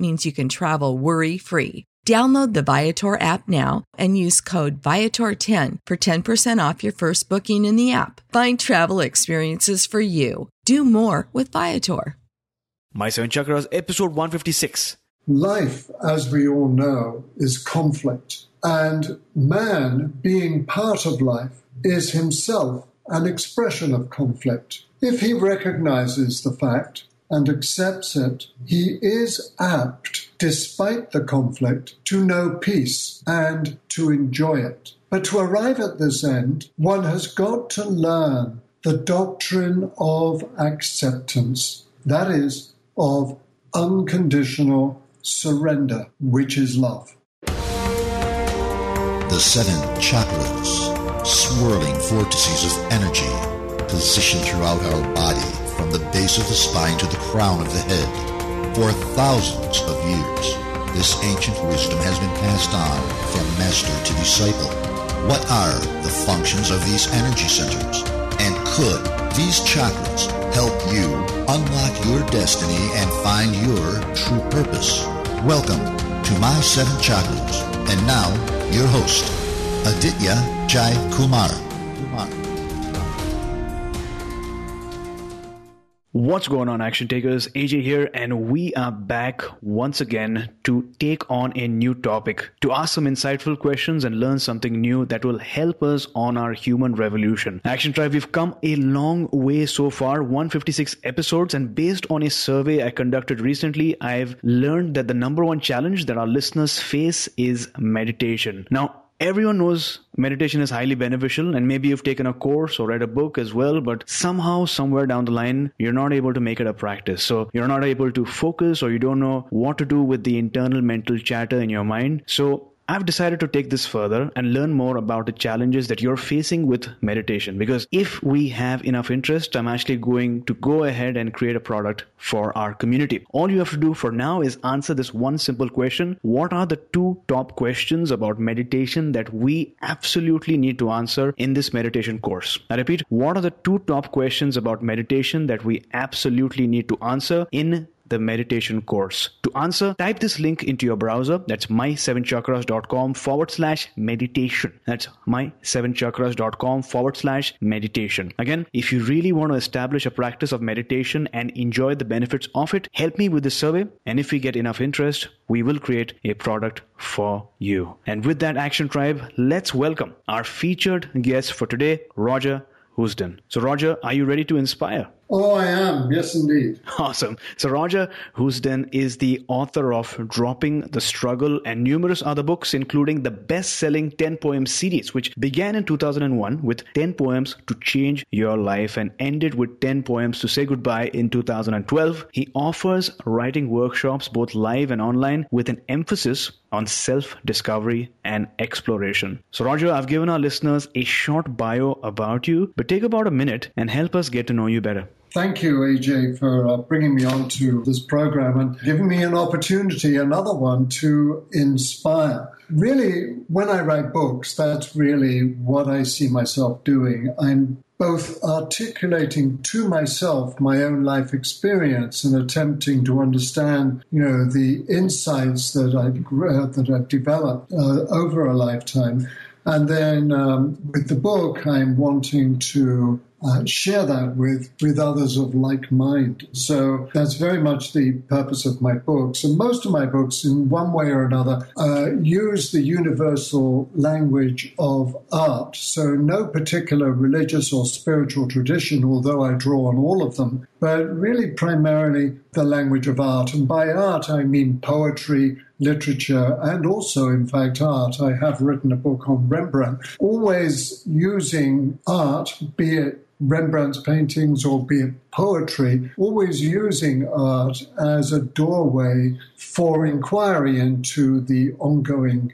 means you can travel worry free. Download the Viator app now and use code Viator10 for 10% off your first booking in the app. Find travel experiences for you. Do more with Viator. My Seven Chakras, episode 156. Life, as we all know, is conflict. And man, being part of life, is himself an expression of conflict. If he recognizes the fact and accepts it, he is apt, despite the conflict, to know peace and to enjoy it. But to arrive at this end, one has got to learn the doctrine of acceptance, that is, of unconditional surrender, which is love. The seven chakras, swirling vortices of energy, positioned throughout our body from the base of the spine to the crown of the head. For thousands of years, this ancient wisdom has been passed on from master to disciple. What are the functions of these energy centers? And could these chakras help you unlock your destiny and find your true purpose? Welcome to My Seven Chakras. And now, your host, Aditya Jai Kumar. What's going on, action takers? AJ here, and we are back once again to take on a new topic, to ask some insightful questions and learn something new that will help us on our human revolution. Action Tribe, we've come a long way so far 156 episodes, and based on a survey I conducted recently, I've learned that the number one challenge that our listeners face is meditation. Now, everyone knows meditation is highly beneficial and maybe you've taken a course or read a book as well but somehow somewhere down the line you're not able to make it a practice. So you're not able to focus or you don't know what to do with the internal mental chatter in your mind. So I've decided to take this further and learn more about the challenges that you're facing with meditation. Because if we have enough interest, I'm actually going to go ahead and create a product for our community. All you have to do for now is answer this one simple question What are the two top questions about meditation that we absolutely need to answer in this meditation course? I repeat, what are the two top questions about meditation that we absolutely need to answer in the meditation course. To answer, type this link into your browser. That's my7chakras.com forward slash meditation. That's my7chakras.com forward slash meditation. Again, if you really want to establish a practice of meditation and enjoy the benefits of it, help me with this survey. And if we get enough interest, we will create a product for you. And with that, Action Tribe, let's welcome our featured guest for today, Roger Housden. So, Roger, are you ready to inspire? Oh, I am. Yes, indeed. Awesome. So, Roger Housden is the author of Dropping the Struggle and numerous other books, including the best selling 10 poem series, which began in 2001 with 10 poems to change your life and ended with 10 poems to say goodbye in 2012. He offers writing workshops, both live and online, with an emphasis on self discovery and exploration. So, Roger, I've given our listeners a short bio about you, but take about a minute and help us get to know you better. Thank you, AJ, for uh, bringing me onto this program and giving me an opportunity, another one, to inspire. Really, when I write books, that's really what I see myself doing. I'm both articulating to myself my own life experience and attempting to understand, you know, the insights that I've uh, that I've developed uh, over a lifetime, and then um, with the book, I'm wanting to uh, share that with, with others of like mind. So that's very much the purpose of my books. And most of my books, in one way or another, uh, use the universal language of art. So no particular religious or spiritual tradition, although I draw on all of them, but really primarily the language of art. And by art, I mean poetry, literature, and also, in fact, art. I have written a book on Rembrandt, always using art, be it Rembrandt's paintings or be it poetry, always using art as a doorway for inquiry into the ongoing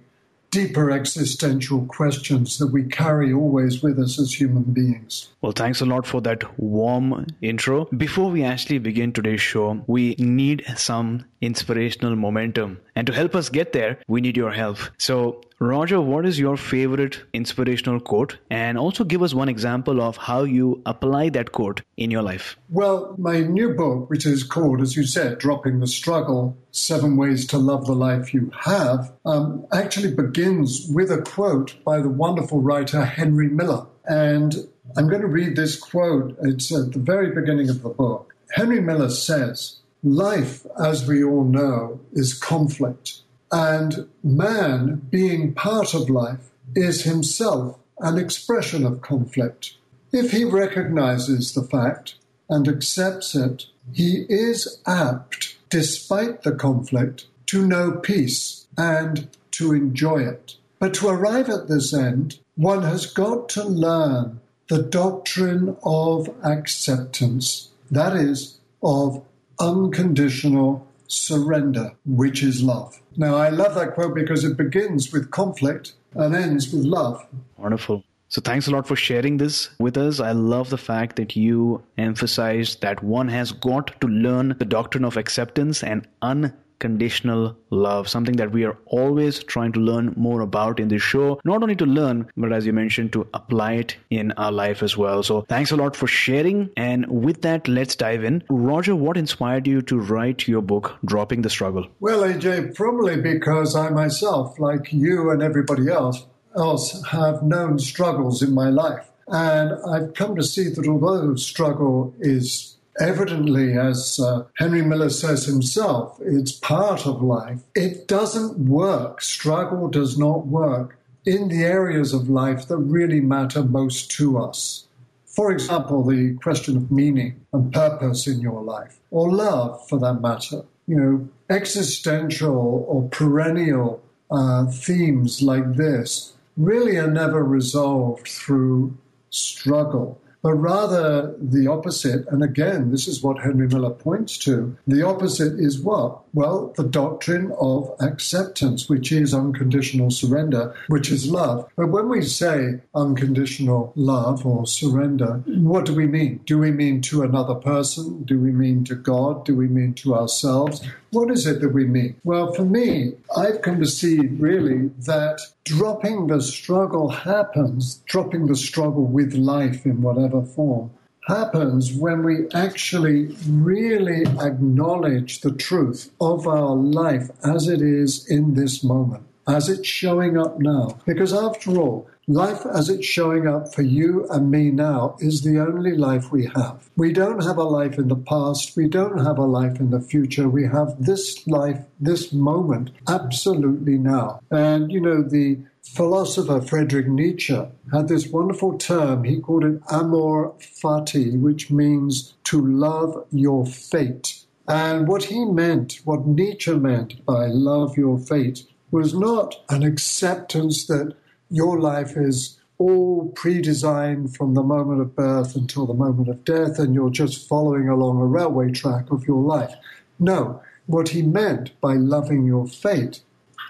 deeper existential questions that we carry always with us as human beings. Well, thanks a lot for that warm intro. Before we actually begin today's show, we need some inspirational momentum. And to help us get there, we need your help. So, Roger, what is your favorite inspirational quote? And also give us one example of how you apply that quote in your life. Well, my new book, which is called, as you said, Dropping the Struggle Seven Ways to Love the Life You Have, um, actually begins with a quote by the wonderful writer Henry Miller. And I'm going to read this quote. It's at the very beginning of the book. Henry Miller says, Life, as we all know, is conflict. And man, being part of life, is himself an expression of conflict. If he recognizes the fact and accepts it, he is apt, despite the conflict, to know peace and to enjoy it. But to arrive at this end, one has got to learn the doctrine of acceptance, that is, of unconditional surrender, which is love. Now, I love that quote because it begins with conflict and ends with love. Wonderful. So, thanks a lot for sharing this with us. I love the fact that you emphasized that one has got to learn the doctrine of acceptance and un conditional love, something that we are always trying to learn more about in this show. Not only to learn, but as you mentioned, to apply it in our life as well. So thanks a lot for sharing. And with that, let's dive in. Roger, what inspired you to write your book, Dropping the Struggle? Well, AJ, probably because I myself, like you and everybody else, else have known struggles in my life. And I've come to see that although struggle is evidently, as uh, Henry Miller says himself, it's part of life. It doesn't work. Struggle does not work in the areas of life that really matter most to us. For example, the question of meaning and purpose in your life, or love for that matter. You know, existential or perennial uh, themes like this really are never resolved through struggle but rather the opposite. And again, this is what Henry Miller points to. The opposite is what? Well, the doctrine of acceptance, which is unconditional surrender, which is love. But when we say unconditional love or surrender, what do we mean? Do we mean to another person? Do we mean to God? Do we mean to ourselves? What is it that we mean? Well, for me, I've come to see really that dropping the struggle happens, dropping the struggle with life in whatever form, happens when we actually really acknowledge the truth of our life as it is in this moment, as it's showing up now. Because after all, Life as it's showing up for you and me now is the only life we have. We don't have a life in the past. We don't have a life in the future. We have this life, this moment, absolutely now. And, you know, the philosopher Friedrich Nietzsche had this wonderful term. He called it amor fati, which means to love your fate. And what he meant, what Nietzsche meant by love your fate, was not an acceptance that your life is all pre designed from the moment of birth until the moment of death, and you're just following along a railway track of your life. No, what he meant by loving your fate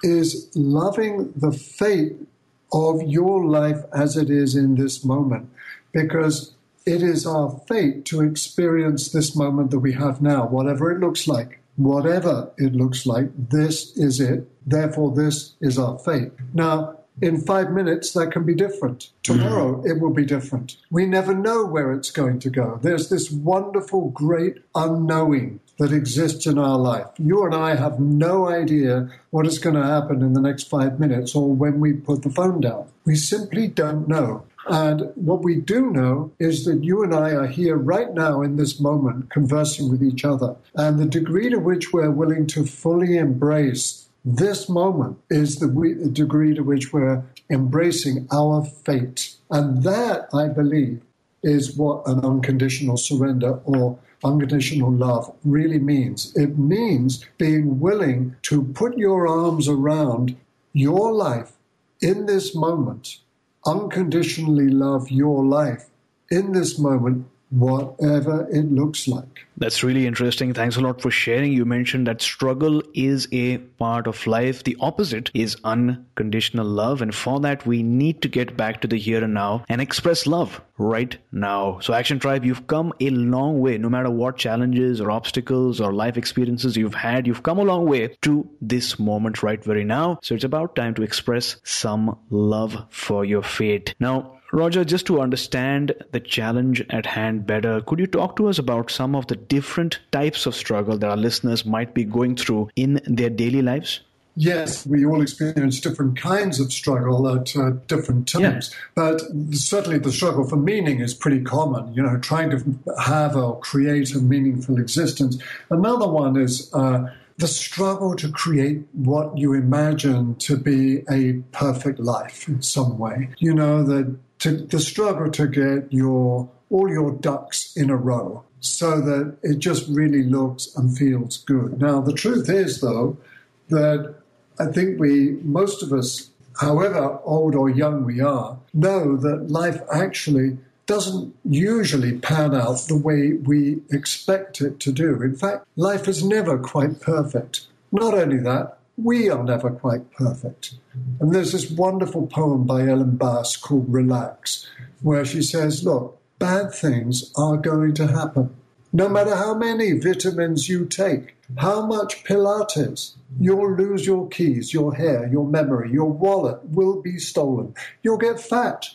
is loving the fate of your life as it is in this moment, because it is our fate to experience this moment that we have now, whatever it looks like. Whatever it looks like, this is it. Therefore, this is our fate. Now, in five minutes, that can be different. Tomorrow, mm-hmm. it will be different. We never know where it's going to go. There's this wonderful, great unknowing that exists in our life. You and I have no idea what is going to happen in the next five minutes or when we put the phone down. We simply don't know. And what we do know is that you and I are here right now in this moment conversing with each other. And the degree to which we're willing to fully embrace this moment is the, degree to which we're embracing our fate. And that, I believe, is what an unconditional surrender or unconditional love really means. It means being willing to put your arms around your life in this moment, unconditionally love your life in this moment whatever it looks like. That's really interesting. Thanks a lot for sharing. You mentioned that struggle is a part of life. The opposite is unconditional love. And for that, we need to get back to the here and now and express love right now. So, Action Tribe, you've come a long way. No matter what challenges or obstacles or life experiences you've had, you've come a long way to this moment right very now. So, it's about time to express some love for your fate. Now, Roger, just to understand the challenge at hand better, could you talk to us about some of the different types of struggle that our listeners might be going through in their daily lives? Yes, we all experience different kinds of struggle at uh, different times, yeah. but certainly the struggle for meaning is pretty common. You know, trying to have or create a meaningful existence. Another one is uh, the struggle to create what you imagine to be a perfect life in some way. You know, that to the struggle to get your all your ducks in a row so that it just really looks and feels good. Now the truth is though that I think we most of us however old or young we are know that life actually doesn't usually pan out the way we expect it to do. In fact, life is never quite perfect. Not only that, we are never quite perfect. And there's this wonderful poem by Ellen Bass called Relax, where she says, Look, bad things are going to happen. No matter how many vitamins you take, how much Pilates, you'll lose your keys, your hair, your memory, your wallet will be stolen. You'll get fat,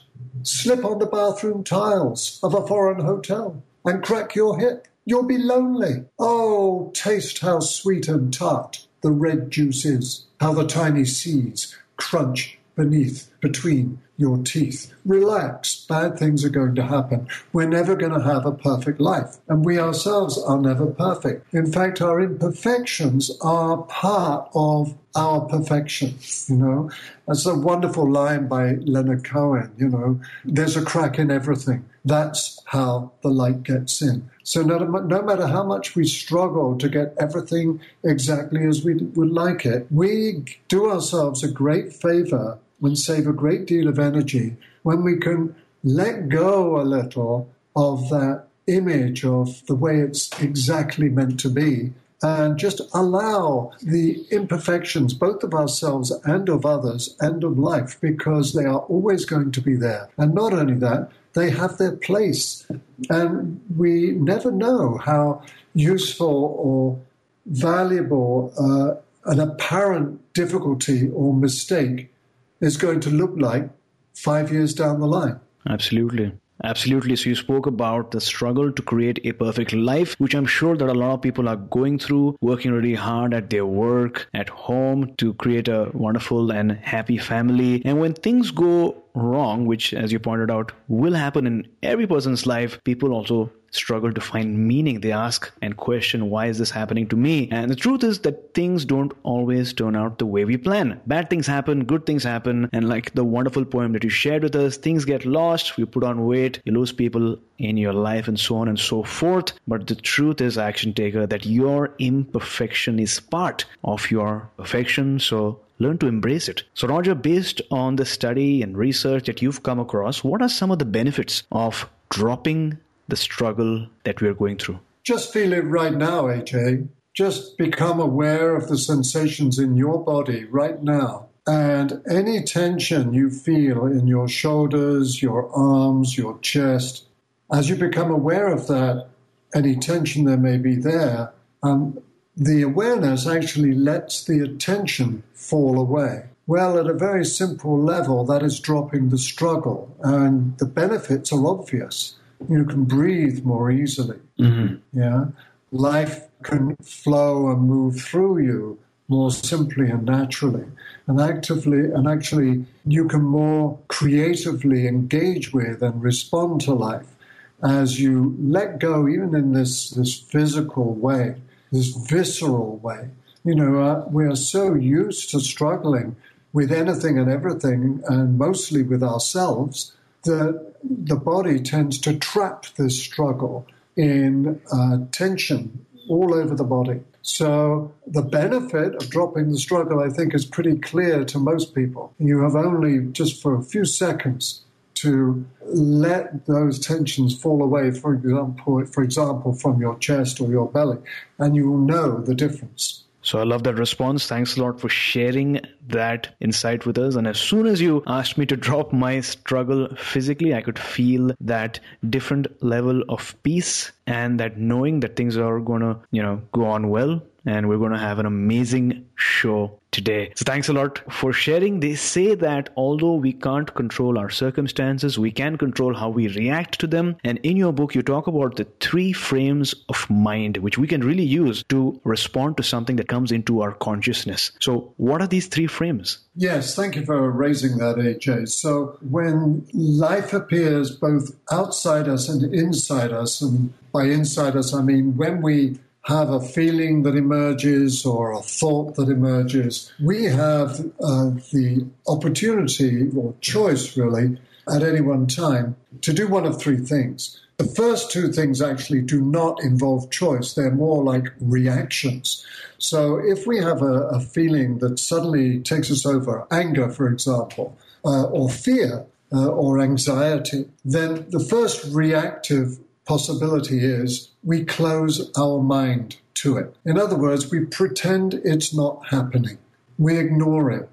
slip on the bathroom tiles of a foreign hotel, and crack your hip. You'll be lonely. Oh, taste how sweet and tart the red juice is, how the tiny seeds crunch beneath, between your teeth. Relax, bad things are going to happen. We're never going to have a perfect life, and we ourselves are never perfect. In fact, our imperfections are part of our perfection, you know. That's a wonderful line by Leonard Cohen, you know, there's a crack in everything. That's how the light gets in. So no, no matter how much we struggle to get everything exactly as we would like it, we do ourselves a great favor and save a great deal of energy when we can let go a little of that image of the way it's exactly meant to be and just allow the imperfections, both of ourselves and of others and of life, because they are always going to be there. And not only that, they have their place. And we never know how useful or valuable uh, an apparent difficulty or mistake is going to look like five years down the line. Absolutely. Absolutely. So you spoke about the struggle to create a perfect life, which I'm sure that a lot of people are going through, working really hard at their work, at home to create a wonderful and happy family. And when things go wrong, which, as you pointed out, will happen in every person's life, people also struggle to find meaning. They ask and question, why is this happening to me? And the truth is that things don't always turn out the way we plan. Bad things happen, good things happen. And like the wonderful poem that you shared with us, things get lost, you put on weight, you lose people in your life, and so on and so forth. But the truth is, action taker, that your imperfection is part of your perfection. So learn to embrace it. So, Roger, based on the study and research that you've come across, what are some of the benefits of dropping the struggle that we're going through? Just feel it right now, AJ. Just become aware of the sensations in your body right now. And any tension you feel in your shoulders, your arms, your chest, as you become aware of that, any tension there may be there, um, the awareness actually lets the attention fall away. Well, at a very simple level, that is dropping the struggle, and the benefits are obvious you can breathe more easily. Mm-hmm. Yeah, life can flow and move through you more simply and naturally, and actively and actually you can more creatively engage with and respond to life as you let go, even in this this physical way, this visceral way. You know, uh, we are so used to struggling with anything and everything, and mostly with ourselves that the body tends to trap this struggle in uh, tension all over the body. So the benefit of dropping the struggle, I think, is pretty clear to most people. You have only just for a few seconds to let those tensions fall away, for example, for example, from your chest or your belly, and you will know the difference. So I love that response. Thanks a lot for sharing that insight with us. And as soon as you asked me to drop my struggle physically, I could feel that different level of peace and that knowing that things are going to, you know, go on well and we're going to have an amazing show today. So thanks a lot for sharing. They say that although we can't control our circumstances, we can control how we react to them. And in your book, you talk about the three frames of mind, which we can really use to respond to something that comes into our consciousness. So what are these three frames? Yes, thank you for raising that, AJ. So when life appears both outside us and inside us, and by inside us, I mean when we have a feeling that emerges or a thought that emerges. We have uh, the opportunity or choice, really, at any one time to do one of three things. The first two things actually do not involve choice, they're more like reactions. So if we have a, a feeling that suddenly takes us over, anger, for example, uh, or fear, uh, or anxiety, then the first reactive possibility is we close our mind to it. In other words, we pretend it's not happening, we ignore it.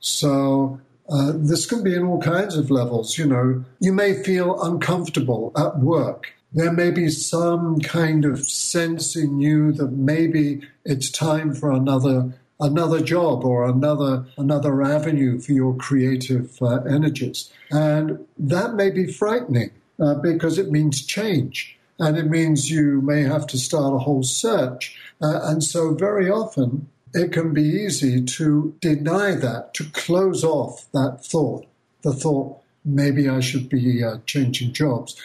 So, uh, this can be in all kinds of levels. You know, you may feel uncomfortable at work. There may be some kind of sense in you that maybe it's time for another another job or another another avenue for your creative uh, energies, and that may be frightening uh, because it means change and it means you may have to start a whole search. Uh, and so, very often, it can be easy to deny that, to close off that thought, the thought, maybe I should be uh, changing jobs,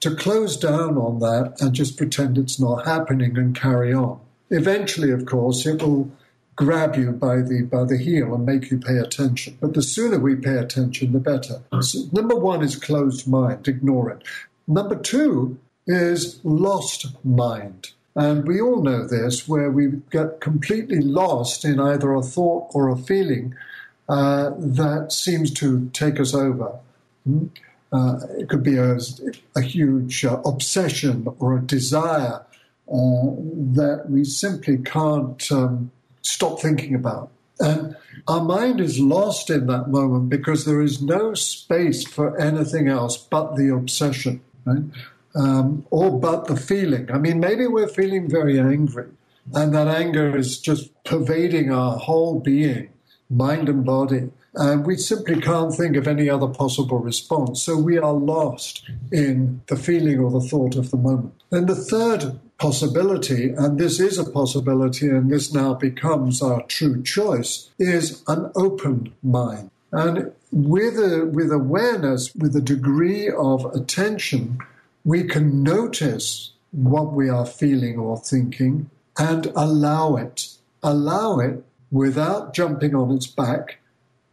to close down on that and just pretend it's not happening and carry on. Eventually, of course, it will grab you by the by the heel and make you pay attention. But the sooner we pay attention, the better. So number one is closed mind, ignore it. Number two is lost mind. And we all know this, where we get completely lost in either a thought or a feeling uh, that seems to take us over. Hmm? Uh, it could be a, a huge uh, obsession or a desire uh, that we simply can't um, stop thinking about. And our mind is lost in that moment because there is no space for anything else but the obsession. Right? um, or but the feeling. I mean, maybe we're feeling very angry, and that anger is just pervading our whole being, mind and body. And we simply can't think of any other possible response. So we are lost in the feeling or the thought of the moment. Then the third possibility, and this is a possibility, and this now becomes our true choice, is an open mind. And with, a, with awareness, with a degree of attention, we can notice what we are feeling or thinking and allow it. Allow it without jumping on its back,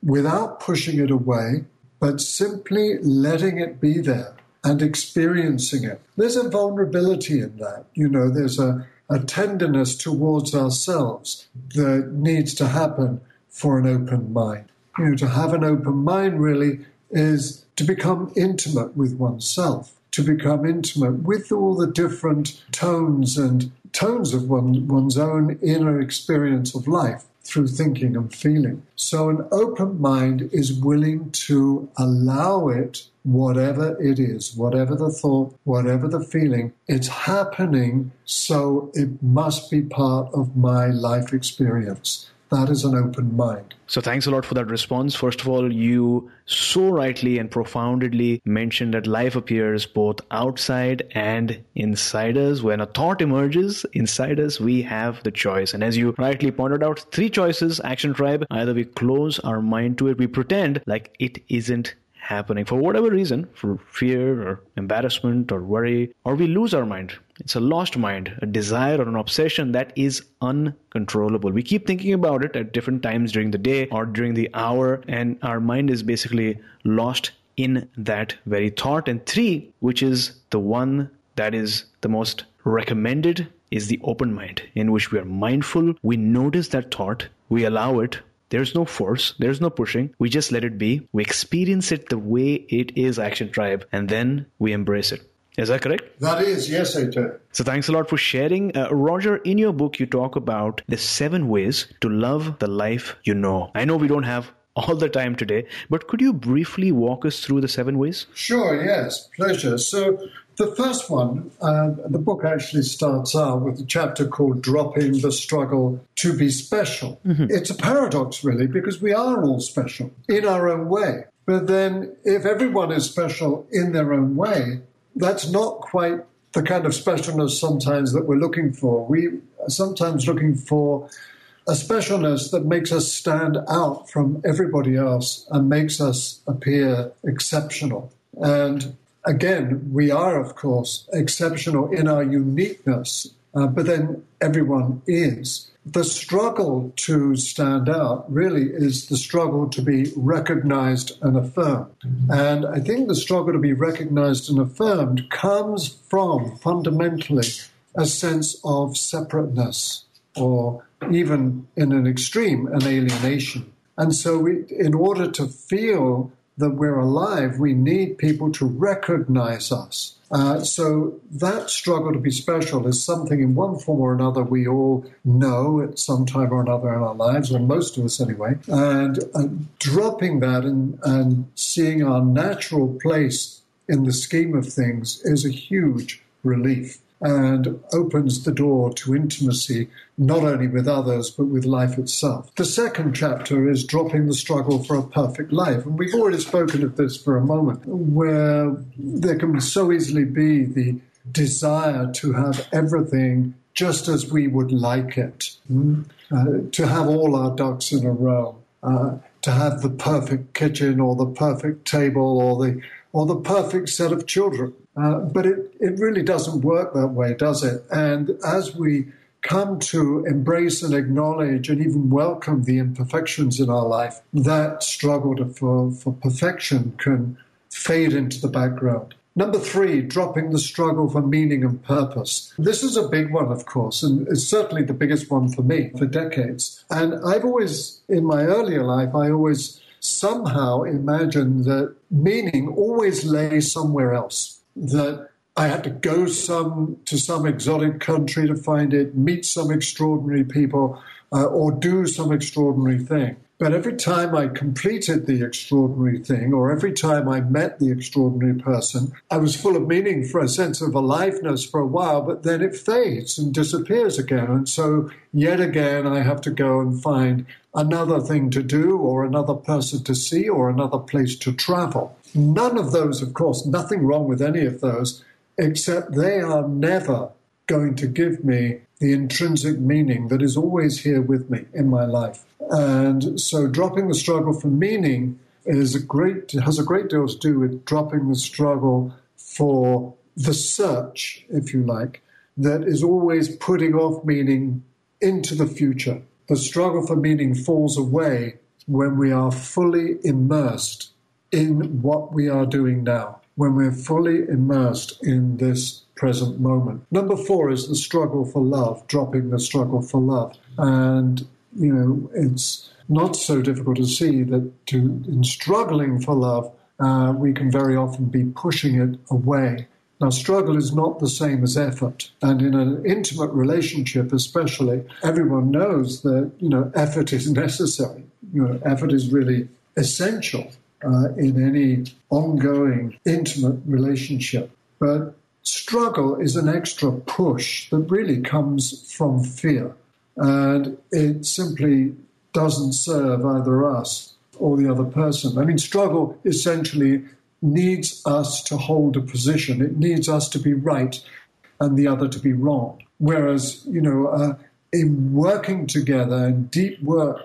without pushing it away, but simply letting it be there and experiencing it. There's a vulnerability in that. You know, there's a, a tenderness towards ourselves that needs to happen for an open mind. You know, to have an open mind really is to become intimate with oneself to become intimate with all the different tones and tones of one, one's own inner experience of life through thinking and feeling. So, an open mind is willing to allow it, whatever it is, whatever the thought, whatever the feeling, it's happening, so it must be part of my life experience that is an open mind. So, thanks a lot for that response. First of all, you so rightly and profoundly mentioned that life appears both outside and inside us. When a thought emerges inside us, we have the choice. And as you rightly pointed out, three choices Action Tribe either we close our mind to it, we pretend like it isn't happening for whatever reason, for fear or embarrassment or worry, or we lose our mind. It's a lost mind, a desire or an obsession that is uncontrollable. We keep thinking about it at different times during the day or during the hour, and our mind is basically lost in that very thought. And three, which is the one that is the most recommended, is the open mind, in which we are mindful, we notice that thought, we allow it. There's no force, there's no pushing. We just let it be. We experience it the way it is, Action Tribe, and then we embrace it. Is that correct? That is, yes, I do. So thanks a lot for sharing. Uh, Roger, in your book, you talk about the seven ways to love the life you know. I know we don't have all the time today, but could you briefly walk us through the seven ways? Sure, yes, pleasure. So the first one, uh, the book actually starts out with a chapter called Dropping the Struggle to Be Special. Mm-hmm. It's a paradox, really, because we are all special in our own way. But then, if everyone is special in their own way, that's not quite the kind of specialness sometimes that we're looking for. We are sometimes looking for a specialness that makes us stand out from everybody else and makes us appear exceptional. And again, we are, of course, exceptional in our uniqueness, uh, but then everyone is the struggle to stand out really is the struggle to be recognized and affirmed. And I think the struggle to be recognized and affirmed comes from fundamentally a sense of separateness or even in an extreme, an alienation. And so, we, in order to feel that we're alive, we need people to recognize us. Uh, so that struggle to be special is something in one form or another we all know at some time or another in our lives, or most of us anyway. And uh, dropping that and, and seeing our natural place in the scheme of things is a huge relief and opens the door to intimacy not only with others but with life itself. The second chapter is dropping the struggle for a perfect life. And we've already spoken of this for a moment, where there can so easily be the desire to have everything just as we would like it, mm? uh, to have all our ducks in a row. Uh, to have the perfect kitchen or the perfect table or the or the perfect set of children. Uh, but it, it really doesn't work that way, does it? And as we come to embrace and acknowledge and even welcome the imperfections in our life, that struggle to, for, for perfection can fade into the background. Number three, dropping the struggle for meaning and purpose. This is a big one, of course, and it's certainly the biggest one for me for decades. And I've always, in my earlier life, I always somehow imagined that meaning always lay somewhere else that I had to go some to some exotic country to find it, meet some extraordinary people, uh, or do some extraordinary thing. But every time I completed the extraordinary thing, or every time I met the extraordinary person, I was full of meaning for a sense of aliveness for a while, but then it fades and disappears again. And so, yet again, I have to go and find another thing to do, or another person to see, or another place to travel. None of those, of course, nothing wrong with any of those, except they are never going to give me the intrinsic meaning that is always here with me in my life. And so dropping the struggle for meaning is a great has a great deal to do with dropping the struggle for the search, if you like, that is always putting off meaning into the future. The struggle for meaning falls away when we are fully immersed in what we are doing now, when we're fully immersed in this present moment. Number four is the struggle for love, dropping the struggle for love. And, you know, it's not so difficult to see that to, in struggling for love, uh, we can very often be pushing it away. Now, struggle is not the same as effort. And in an intimate relationship, especially, everyone knows that, you know, effort is necessary. You know, effort is really essential uh, in any ongoing intimate relationship. But struggle is an extra push that really comes from fear. And it simply doesn't serve either us or the other person. I mean, struggle essentially needs us to hold a position, it needs us to be right and the other to be wrong. Whereas, you know, uh, in working together and deep work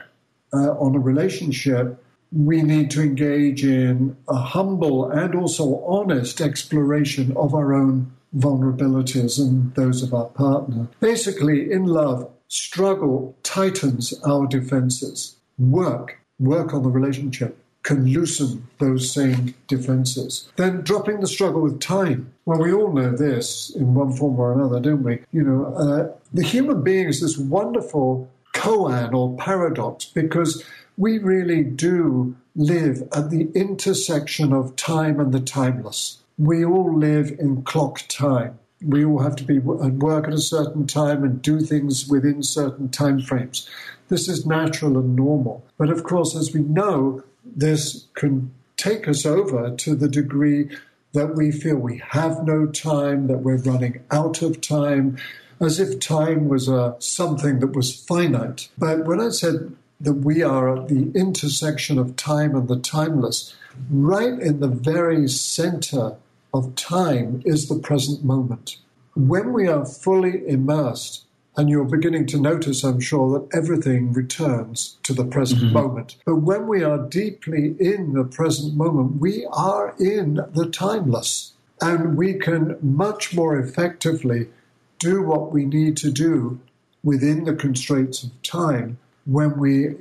uh, on a relationship, we need to engage in a humble and also honest exploration of our own vulnerabilities and those of our partner. Basically, in love, struggle tightens our defenses. Work, work on the relationship, can loosen those same defenses. Then dropping the struggle with time. Well, we all know this in one form or another, don't we? You know, uh, the human being is this wonderful koan or paradox because we really do live at the intersection of time and the timeless. We all live in clock time. We all have to be at work at a certain time and do things within certain time frames. This is natural and normal. But of course, as we know, this can take us over to the degree that we feel we have no time, that we're running out of time, as if time was a, something that was finite. But when I said that we are at the intersection of time and the timeless. Right in the very center of time is the present moment. When we are fully immersed, and you're beginning to notice, I'm sure, that everything returns to the present mm-hmm. moment. But when we are deeply in the present moment, we are in the timeless. And we can much more effectively do what we need to do within the constraints of time when we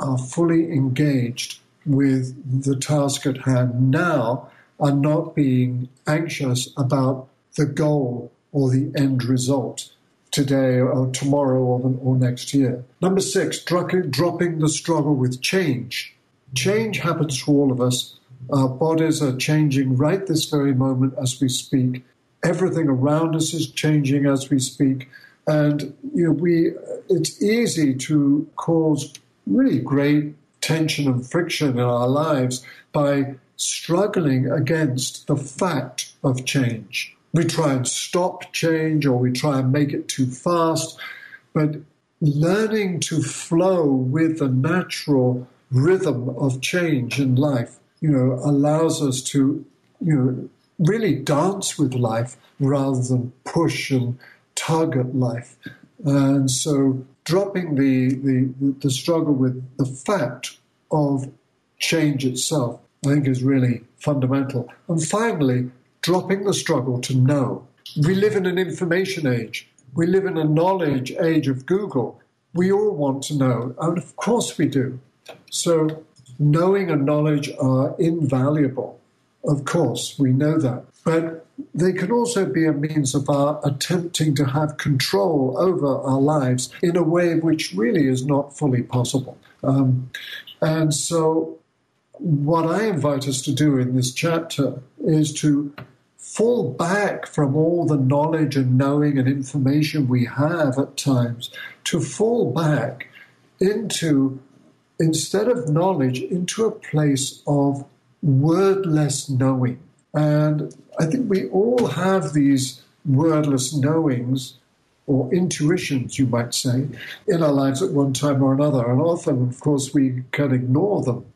are fully engaged with the task at hand now and not being anxious about the goal or the end result today or tomorrow or, or next year. Number six, dropping the struggle with change. Change happens to all of us. Our bodies are changing right this very moment as we speak. Everything around us is changing as we speak. And you know, we it's easy to cause really great tension and friction in our lives by struggling against the fact of change. We try and stop change or we try and make it too fast, but learning to flow with the natural rhythm of change in life, you know, allows us to, you know, really dance with life rather than push and tug at life. And so dropping the, the, the struggle with the fact of change itself, I think is really fundamental. And finally, dropping the struggle to know. We live in an information age. We live in a knowledge age of Google. We all want to know, and of course we do. So, knowing and knowledge are invaluable. Of course, we know that. But they can also be a means of our attempting to have control over our lives in a way which really is not fully possible. Um, and so, what I invite us to do in this chapter is to fall back from all the knowledge and knowing and information we have at times, to fall back into, instead of knowledge, into a place of wordless knowing. And I think we all have these wordless knowings or intuitions, you might say, in our lives at one time or another. And often, of course, we can ignore them.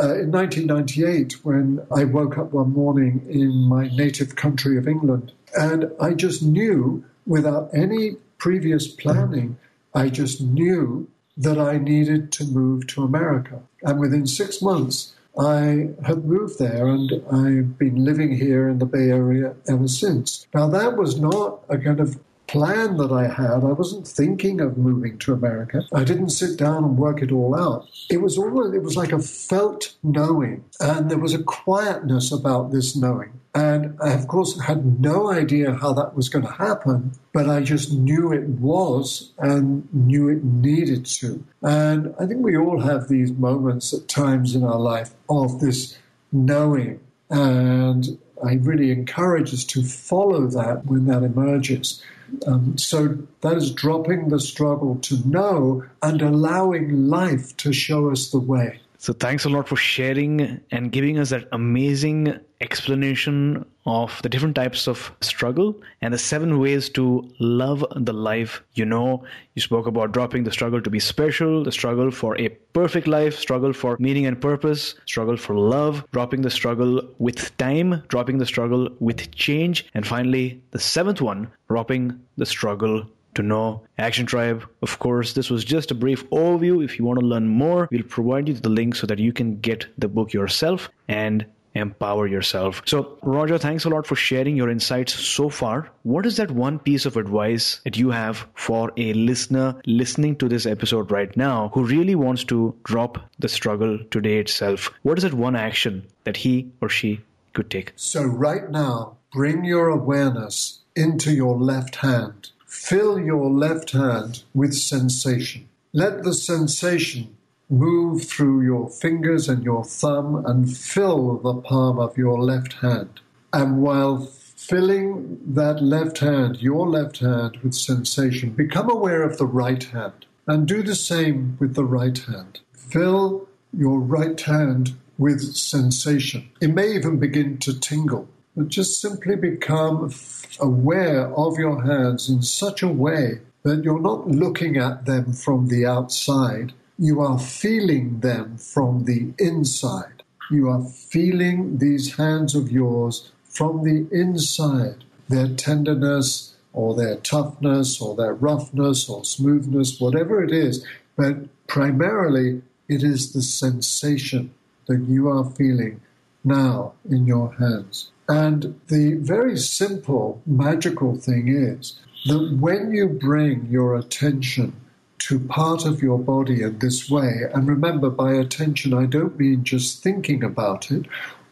Uh, in 1998, when I woke up one morning in my native country of England, and I just knew, without any previous planning, I just knew that I needed to move to America. And within six months, I had moved there and I've been living here in the Bay Area ever since. Now, that was not a kind of plan that I had. I wasn't thinking of moving to America. I didn't sit down and work it all out. It was all it was like a felt knowing, and there was a quietness about this knowing. And I, of course, had no idea how that was going to happen, but I just knew it was and knew it needed to. And I think we all have these moments at times in our life of this knowing. And I really encourage us to follow that when that emerges. Um, so that is dropping the struggle to know and allowing life to show us the way. So thanks a lot for sharing and giving us that amazing explanation of the different types of struggle and the seven ways to love the life you know. You spoke about dropping the struggle to be special, the struggle for a perfect life, struggle for meaning and purpose, struggle for love, dropping the struggle with time, dropping the struggle with change, and finally the seventh one, dropping the struggle to know Action Tribe. Of course, this was just a brief overview. If you want to learn more, we'll provide you the link so that you can get the book yourself. And empower yourself. So, Roger, thanks a lot for sharing your insights so far. What is that one piece of advice that you have for a listener listening to this episode right now who really wants to drop the struggle today itself? What is that one action that he or she could take? So, right now, bring your awareness into your left hand. Fill your left hand with sensation. Let the sensation move through your fingers and your thumb and fill the palm of your left hand. And while filling that left hand, your left hand, with sensation, become aware of the right hand and do the same with the right hand. Fill your right hand with sensation. It may even begin to tingle, just simply become aware of your hands in such a way that you're not looking at them from the outside, you are feeling them from the inside. You are feeling these hands of yours from the inside, their tenderness or their toughness or their roughness or smoothness, whatever it is. But primarily, it is the sensation that you are feeling now in your hands. And the very simple, magical thing is that when you bring your attention to part of your body in this way, and remember, by attention, I don't mean just thinking about it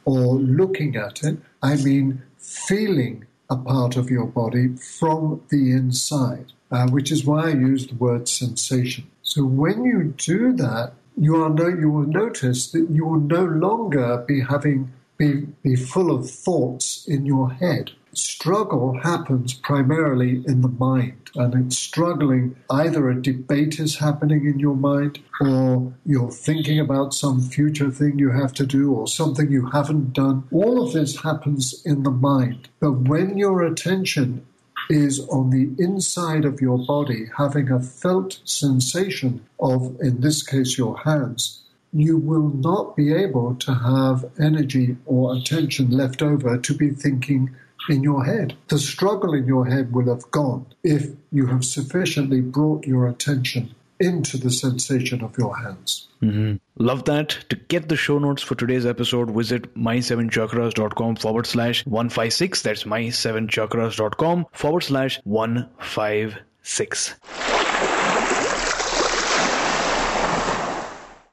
or looking at it, I mean feeling a part of your body from the inside, uh, which is why I use the word sensation. So when you do that, you are no, you will notice that you will no longer be having be, be full of thoughts in your head. Struggle happens primarily in the mind, and it's struggling either a debate is happening in your mind, or you're thinking about some future thing you have to do, or something you haven't done. All of this happens in the mind. But when your attention is on the inside of your body, having a felt sensation of, in this case, your hands, you will not be able to have energy or attention left over to be thinking in your head. The struggle in your head will have gone if you have sufficiently brought your attention into the sensation of your hands. Mm-hmm. Love that. To get the show notes for today's episode, visit my7chakras.com forward slash 156. That's my7chakras.com forward slash 156.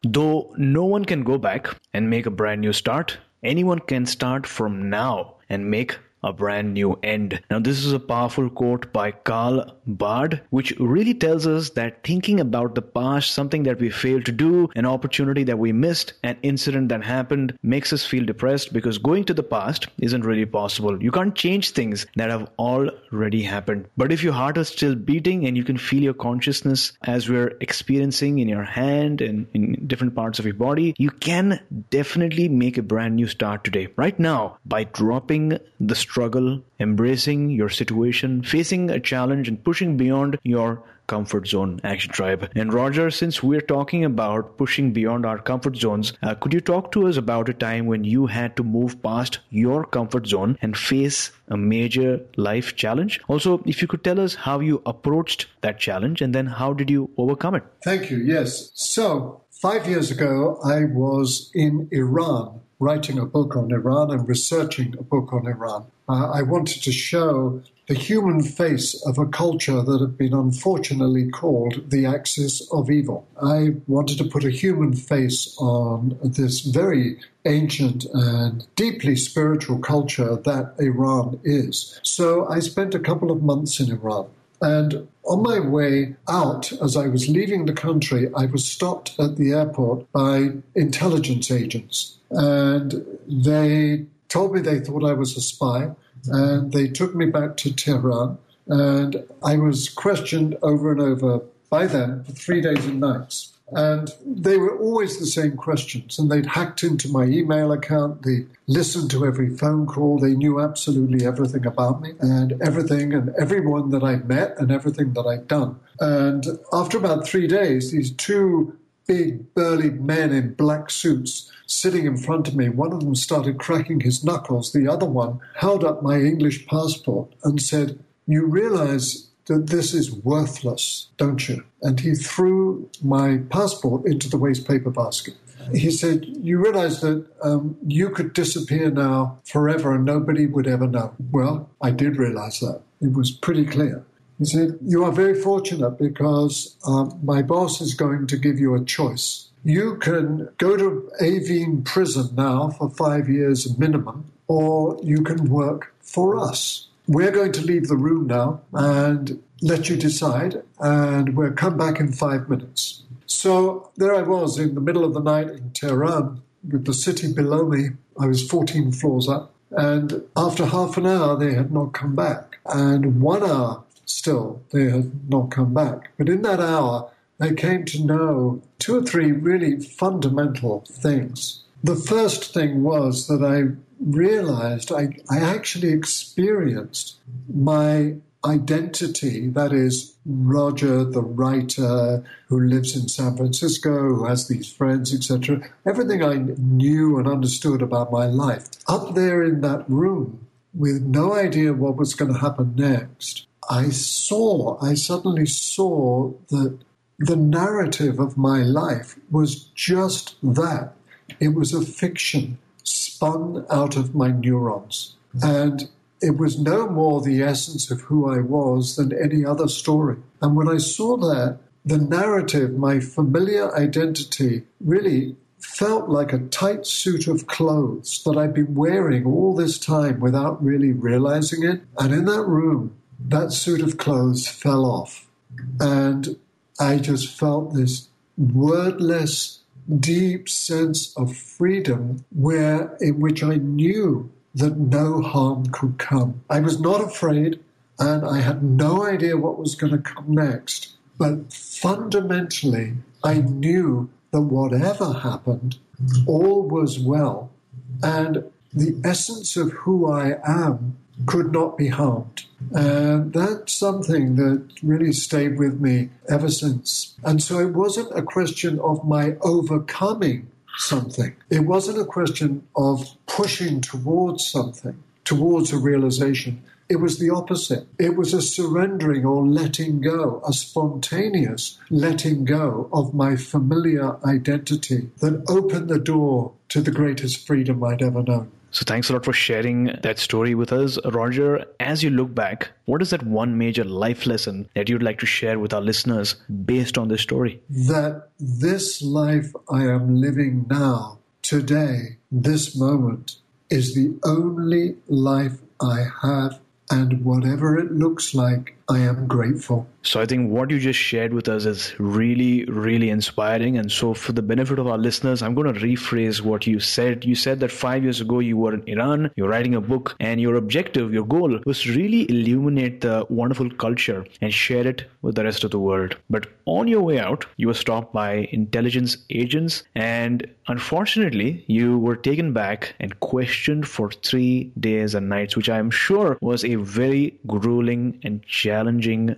Though no one can go back and make a brand new start, anyone can start from now and make a brand new end. Now, this is a powerful quote by Karl Barth, which really tells us that thinking about the past, something that we failed to do, an opportunity that we missed, an incident that happened, makes us feel depressed because going to the past isn't really possible. You can't change things that have already happened. But if your heart is still beating and you can feel your consciousness as we're experiencing in your hand and in different parts of your body, you can definitely make a brand new start today, right now, by dropping the struggle, embracing your situation, facing a challenge, and pushing beyond your comfort zone. Action tribe. And roger since we're talking about pushing beyond our comfort zones uh, could you talk to us about a time when you had to move past your comfort zone and face a major life challenge? Also if you could tell us how you approached that challenge and then how did you overcome it? Thank you. Yes. So five years ago i was in iran writing a book on Iran and researching a book on Iran. Uh, I wanted to show the human face of a culture that had been unfortunately called the axis of evil. I wanted to put a human face on this very ancient and deeply spiritual culture that Iran is. So I spent a couple of months in Iran. And on my way out, as I was leaving the country, I was stopped at the airport by intelligence agents. And they told me they thought I was a spy. And they took me back to Tehran. And I was questioned over and over by them for three days and nights. And they were always the same questions. And they'd hacked into my email account. They listened to every phone call. They knew absolutely everything about me and everything and everyone that I'd met and everything that I'd done. And after about three days, these two big, burly men in black suits sitting in front of me. One of them started cracking his knuckles. The other one held up my English passport and said, You realize that this is worthless, don't you? And he threw my passport into the waste paper basket. he said, You realize that um, you could disappear now forever and nobody would ever know. Well, I did realize that. It was pretty clear. He said, You are very fortunate because um, my boss is going to give you a choice. You can go to Evin prison now for five years minimum, or you can work for us. We're going to leave the room now and let you decide, and we'll come back in five minutes. So there I was in the middle of the night in Tehran with the city below me. I was 14 floors up. And after half an hour, they had not come back. And one hour still, they had not come back. But in that hour, I came to know two or three really fundamental things. The first thing was that I realized I, I actually experienced my identity, that is, Roger, the writer who lives in San Francisco, who has these friends, etc., everything I knew and understood about my life, up there in that room with no idea what was going to happen next, I saw, I suddenly saw that the narrative of my life was just that. It was a fiction spun out of my neurons. And it was no more the essence of who I was than any other story. And when I saw that, the narrative, my familiar identity, really felt like a tight suit of clothes that I'd been wearing all this time without really realizing it. And in that room, that suit of clothes fell off. And I just felt this wordless, deep sense of freedom where in which I knew that no harm could come. I was not afraid and I had no idea what was going to come next. But fundamentally, I knew that whatever happened, all was well. And the essence of who I am could not be harmed. And that's something that really stayed with me ever since. And so it wasn't a question of my overcoming something. It wasn't a question of pushing towards something, towards a realization. It was the opposite. It was a surrendering or letting go, a spontaneous letting go of my familiar identity that opened the door to the greatest freedom I'd ever known. So thanks a lot for sharing that story with us, Roger. As you look back, what is that one major life lesson that you'd like to share with our listeners based on this story? That this life I am living now, today, this moment, is the only life I have, and whatever it looks like, I am grateful. So I think what you just shared with us is really, really inspiring. And so, for the benefit of our listeners, I'm going to rephrase what you said. You said that five years ago you were in Iran, you're writing a book, and your objective, your goal was really illuminate the wonderful culture and share it with the rest of the world. But on your way out, you were stopped by intelligence agents, and unfortunately, you were taken back and questioned for three days and nights, which I am sure was a very grueling and challenging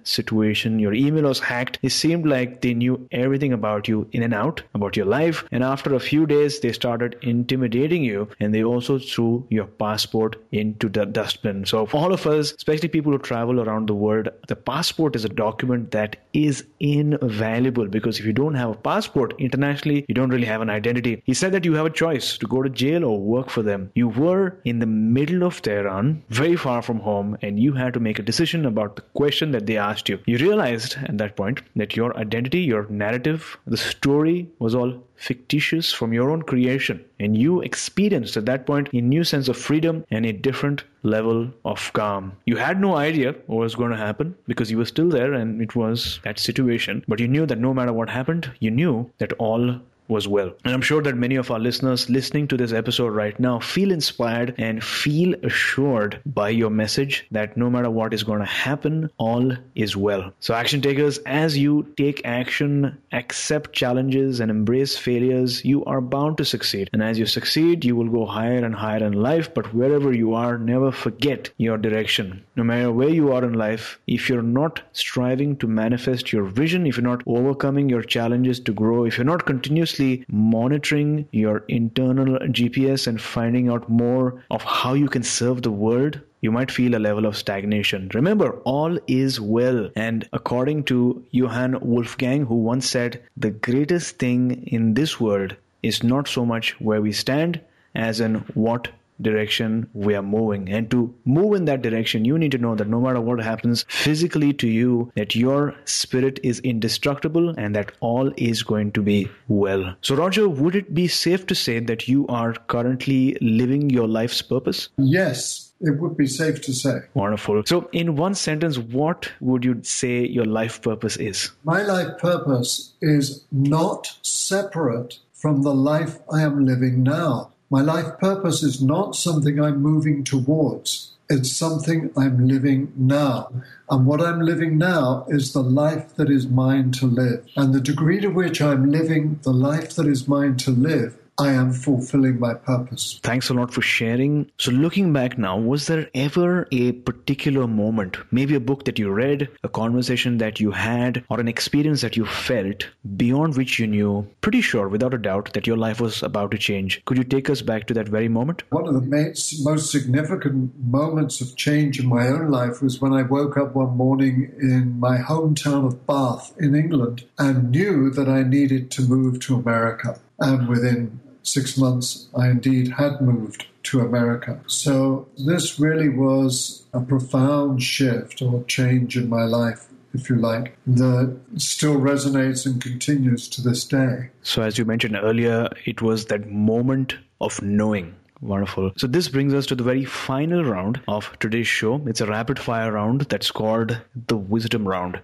situation your email was hacked, it seemed like they knew everything about you in and out, about your life. And after a few days, they started intimidating you and they also threw your passport into the dustbin. So, for all of us, especially people who travel around the world, the passport is a document that is invaluable because if you don't have a passport internationally, you don't really have an identity. He said that you have a choice to go to jail or work for them. You were in the middle of Tehran, very far from home, and you had to make a decision about the question that they asked you. You realized at that point that your identity, your narrative, the story was all fictitious from your own creation. And you experienced at that point a new sense of freedom and a different level of calm. You had no idea what was going to happen because you were still there and it was that situation. But you knew that no matter what happened, you knew that all was well. And I'm sure that many of our listeners listening to this episode right now feel inspired and feel assured by your message that no matter what is going to happen, all is well. So, action takers, as you take action, accept challenges, and embrace failures, you are bound to succeed. And as you succeed, you will go higher and higher in life. But wherever you are, never forget your direction. No matter where you are in life, if you're not striving to manifest your vision, if you're not overcoming your challenges to grow, if you're not continuously continuously monitoring your internal GPS and finding out more of how you can serve the world, you might feel a level of stagnation. Remember, all is well. And according to Johann Wolfgang, who once said, the greatest thing in this world is not so much where we stand as in what direction we are moving and to move in that direction you need to know that no matter what happens physically to you that your spirit is indestructible and that all is going to be well so roger would it be safe to say that you are currently living your life's purpose yes it would be safe to say. Wonderful. So, in one sentence, what would you say your life purpose is? My life purpose is not separate from the life I am living now. My life purpose is not something I'm moving towards. It's something I'm living now. And what I'm living now is the life that is mine to live. And the degree to which I'm living the life that is mine to live I am fulfilling my purpose. Thanks a lot for sharing. So, looking back now, was there ever a particular moment, maybe a book that you read, a conversation that you had, or an experience that you felt beyond which you knew, pretty sure, without a doubt, that your life was about to change? Could you take us back to that very moment? One of the most significant moments of change in my own life was when I woke up one morning in my hometown of Bath in England and knew that I needed to move to America. And within six months, I indeed had moved to America. So this really was a profound shift or change in my life if you like, that still resonates and continues to this day. So, as you mentioned earlier, it was that moment of knowing. Wonderful. So, this brings us to the very final round of today's show. It's a rapid fire round that's called the wisdom round.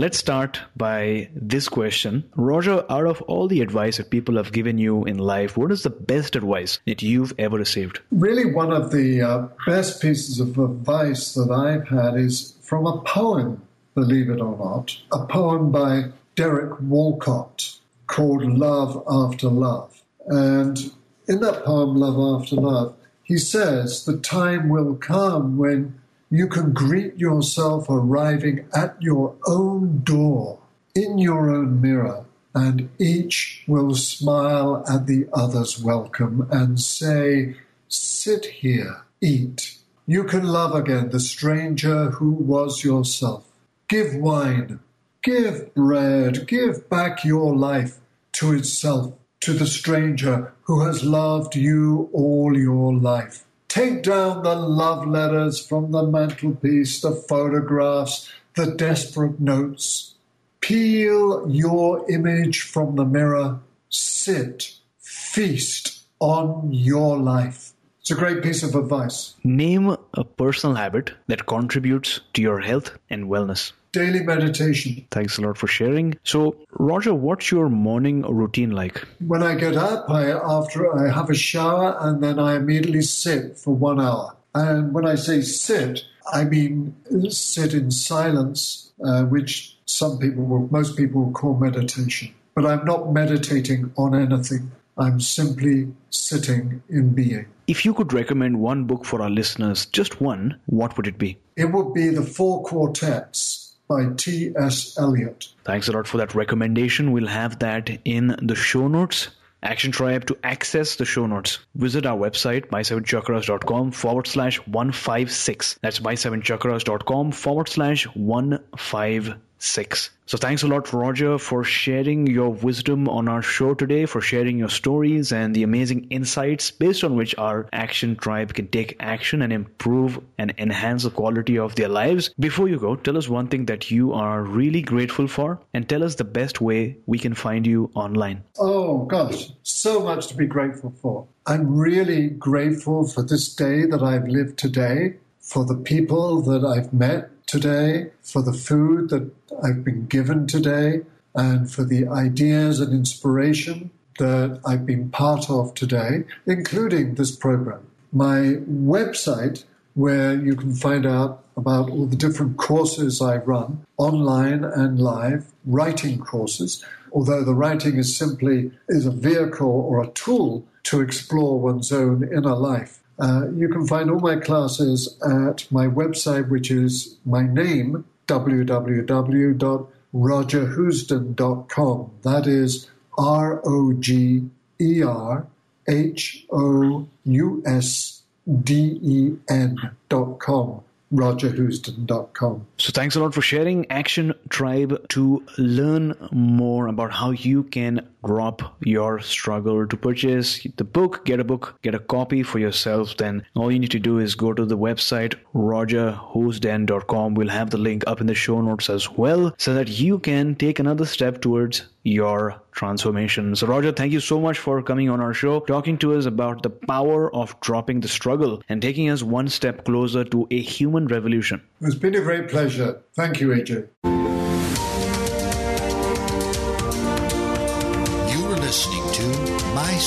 Let's start by this question. Roger, out of all the advice that people have given you in life, what is the best advice that you've ever received? Really, one of the uh, best pieces of advice that I've had is from a poem, believe it or not, a poem by Derek Walcott called Love After Love. And in that poem, Love After Love, he says, The time will come when you can greet yourself arriving at your own door in your own mirror, and each will smile at the other's welcome and say, Sit here, eat. You can love again the stranger who was yourself. Give wine, give bread, give back your life to itself, to the stranger who has loved you all your life. Take down the love letters from the mantelpiece, the photographs, the desperate notes. Peel your image from the mirror. Sit, feast on your life. It's a great piece of advice. Name a personal habit that contributes to your health and wellness daily meditation. Thanks a lot for sharing. So, Roger, what's your morning routine like? When I get up, I after I have a shower and then I immediately sit for one hour. And when I say sit, I mean sit in silence, uh, which some people will, most people will call meditation. But I'm not meditating on anything. I'm simply sitting in being. If you could recommend one book for our listeners, just one, what would it be? It would be The Four Quartets by T.S. Eliot. Thanks a lot for that recommendation. We'll have that in the show notes. Action Tribe to access the show notes. Visit our website, my7chakras.com forward slash 156. That's my7chakras.com forward slash 156. So thanks a lot, Roger, for sharing your wisdom on our show today, for sharing your stories and the amazing insights based on which our action tribe can take action and improve and enhance the quality of their lives. Before you go, tell us one thing that you are really grateful for and tell us the best way we can find you online. Oh, gosh, so much to be grateful for. I'm really grateful for this day that I've lived today, for the people that I've met today, for the food that I've been given today, and for the ideas and inspiration that I've been part of today, including this program. My website, where you can find out about all the different courses I run, online and live, writing courses, although the writing is simply is a vehicle or a tool to explore one's own inner life. Uh, you can find all my classes at my website, which is my name, www.rogerhousden.com. That is R O G E R H O U S D E N.com. rogerhousden.com. So thanks a lot for sharing Action Tribe to learn more about how you can drop your struggle to purchase the book, get a book, get a copy for yourself. Then all you need to do is go to the website rogerhousden.com. We'll have the link up in the show notes as well so that you can take another step towards your transformation. So, Roger, thank you so much for coming on our show, talking to us about the power of dropping the struggle and taking us one step closer to a human revolution. It's been a great pleasure. Thank you, AJ.